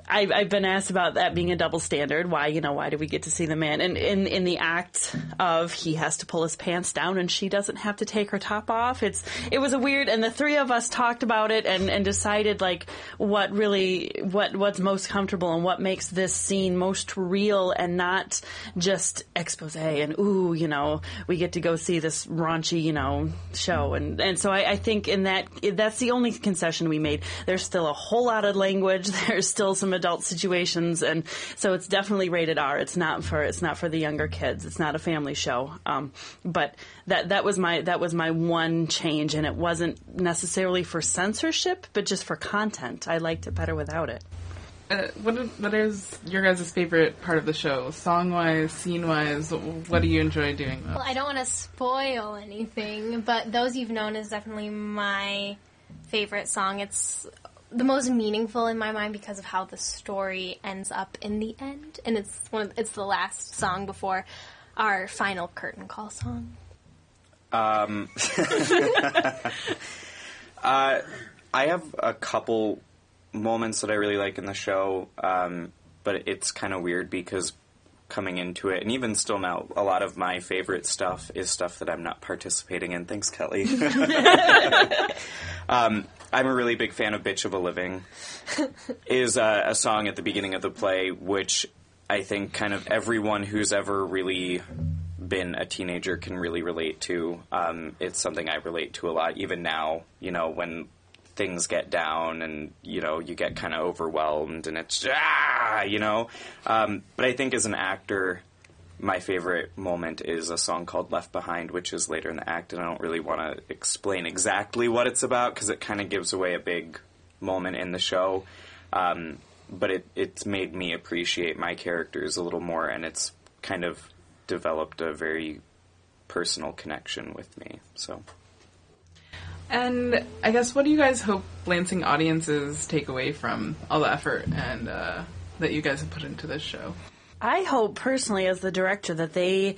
I've, I've been asked about that being a double standard. Why, you know, why do we get to see the man? And in in the act of he has to pull his pants down and she doesn't have to take her top off. It's it was a weird. And the three of us talked about it and and decided like what really what what's most comfortable and what makes this scene most real and not just expose and ooh, you know, we get to go see this raunchy, you know, show. And and so I, I think in that that's the only concession we made. There's still a whole lot of language. (laughs) There's still some adult situations, and so it's definitely rated R. It's not for it's not for the younger kids. It's not a family show. Um, but that that was my that was my one change, and it wasn't necessarily for censorship, but just for content. I liked it better without it. Uh, what is, what is your guys' favorite part of the show? Song wise, scene wise, what do you enjoy doing? Most? Well, I don't want to spoil anything, but Those You've Known is definitely my favorite song. It's the most meaningful in my mind because of how the story ends up in the end, and it's one of, it's the last song before our final curtain call song. Um, (laughs) uh, I have a couple moments that I really like in the show, um, but it's kind of weird because coming into it, and even still now, a lot of my favorite stuff is stuff that I'm not participating in. Thanks, Kelly. (laughs) um, I'm a really big fan of "Bitch of a Living." (laughs) is a, a song at the beginning of the play, which I think kind of everyone who's ever really been a teenager can really relate to. Um, it's something I relate to a lot, even now. You know, when things get down and you know you get kind of overwhelmed and it's ah, you know. Um, but I think as an actor, my favorite moment is a song called "Left Behind," which is later in the act, and I don't really want to explain exactly what it's about because it kind of gives away a big moment in the show. Um, but it it's made me appreciate my characters a little more, and it's kind of developed a very personal connection with me. So. And I guess, what do you guys hope Lansing audiences take away from all the effort and uh, that you guys have put into this show? I hope personally, as the director, that they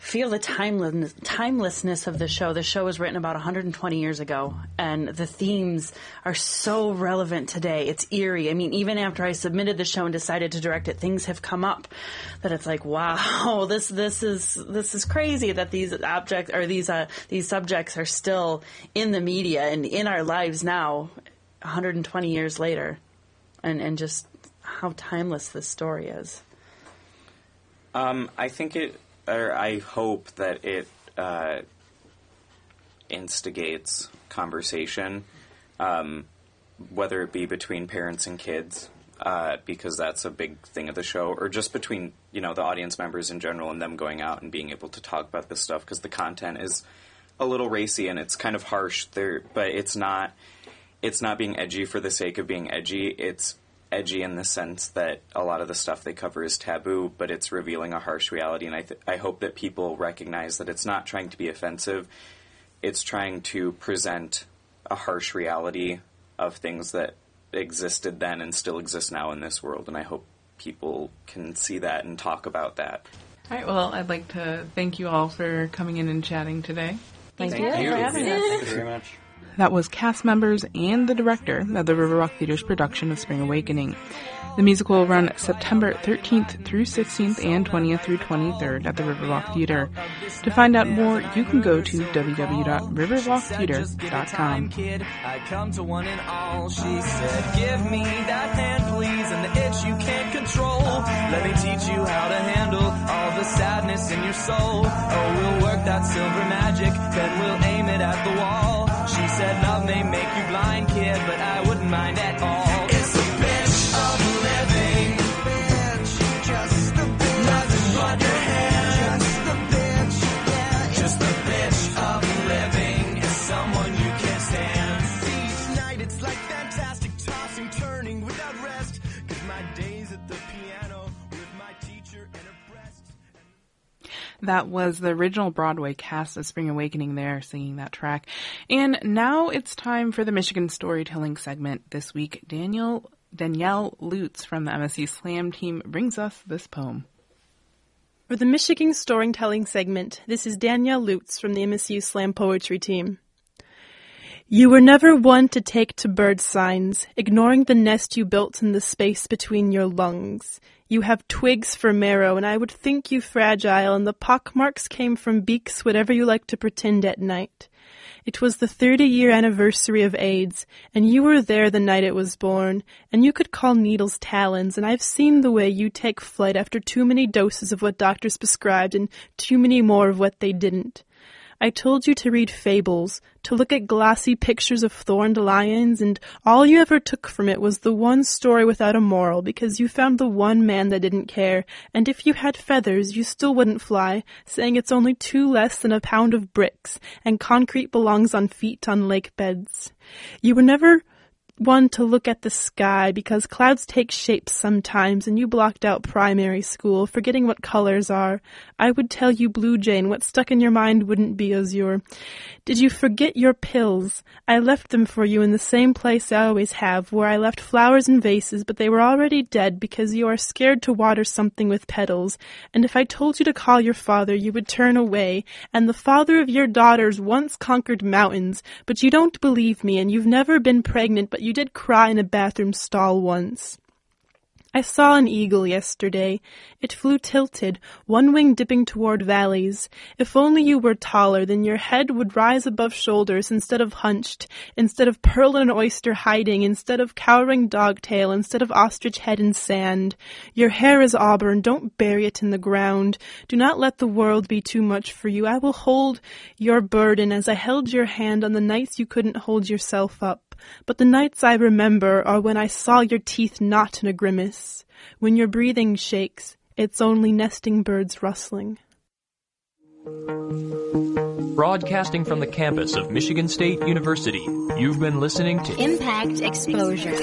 feel the timeless, timelessness of the show. The show was written about 120 years ago, and the themes are so relevant today. It's eerie. I mean, even after I submitted the show and decided to direct it, things have come up that it's like, wow, (laughs) this this is this is crazy that these objects or these uh, these subjects are still in the media and in our lives now, 120 years later, and and just how timeless this story is. Um, I think it, or I hope that it uh, instigates conversation, um, whether it be between parents and kids, uh, because that's a big thing of the show, or just between you know the audience members in general and them going out and being able to talk about this stuff because the content is a little racy and it's kind of harsh there, but it's not. It's not being edgy for the sake of being edgy. It's edgy in the sense that a lot of the stuff they cover is taboo, but it's revealing a harsh reality. And I, th- I hope that people recognize that it's not trying to be offensive, it's trying to present a harsh reality of things that existed then and still exist now in this world. And I hope people can see that and talk about that. All right, well, I'd like to thank you all for coming in and chatting today. Thank, Thank you you. for having us. Thank you very much. That was cast members and the director of the Riverwalk Theater's production of Spring Awakening. The musical will run September 13th through 16th and 20th through 23rd at the Riverwalk Theater. To find out more, you can go to www.riverrocktheater.com. I come to one and all. She said, Give me that hand, please, and the itch you can't control. Let me teach you how to handle all the sadness in your soul. Oh, we'll work that silver magic, then we'll aim it at the wall. Said, Love may make you blind, kid, but I wouldn't mind at all. That was the original Broadway cast of Spring Awakening there singing that track. And now it's time for the Michigan storytelling segment. This week, Daniel Danielle Lutz from the MSU Slam team brings us this poem. For the Michigan Storytelling segment, this is Danielle Lutz from the MSU Slam Poetry team. You were never one to take to bird signs, ignoring the nest you built in the space between your lungs. You have twigs for marrow, and I would think you fragile, and the pockmarks came from beaks, whatever you like to pretend at night. It was the 30 year anniversary of AIDS, and you were there the night it was born, and you could call needles talons, and I've seen the way you take flight after too many doses of what doctors prescribed and too many more of what they didn't. I told you to read fables, to look at glossy pictures of thorned lions, and all you ever took from it was the one story without a moral because you found the one man that didn't care, and if you had feathers, you still wouldn't fly, saying it's only two less than a pound of bricks, and concrete belongs on feet on lake beds. You were never one to look at the sky because clouds take shapes sometimes and you blocked out primary school, forgetting what colors are. I would tell you Blue Jane, what stuck in your mind wouldn't be azure. Did you forget your pills? I left them for you in the same place I always have, where I left flowers in vases, but they were already dead because you are scared to water something with petals. And if I told you to call your father, you would turn away. And the father of your daughters once conquered mountains, but you don't believe me, and you've never been pregnant, but you did cry in a bathroom stall once. I saw an eagle yesterday. It flew tilted, one wing dipping toward valleys. If only you were taller, then your head would rise above shoulders instead of hunched, instead of pearl and oyster hiding, instead of cowering dogtail, instead of ostrich head in sand. Your hair is auburn, don't bury it in the ground. Do not let the world be too much for you. I will hold your burden as I held your hand on the nights you couldn't hold yourself up. But the nights I remember are when I saw your teeth knot in a grimace. When your breathing shakes, it's only nesting birds rustling. Broadcasting from the campus of Michigan State University, you've been listening to Impact Exposure.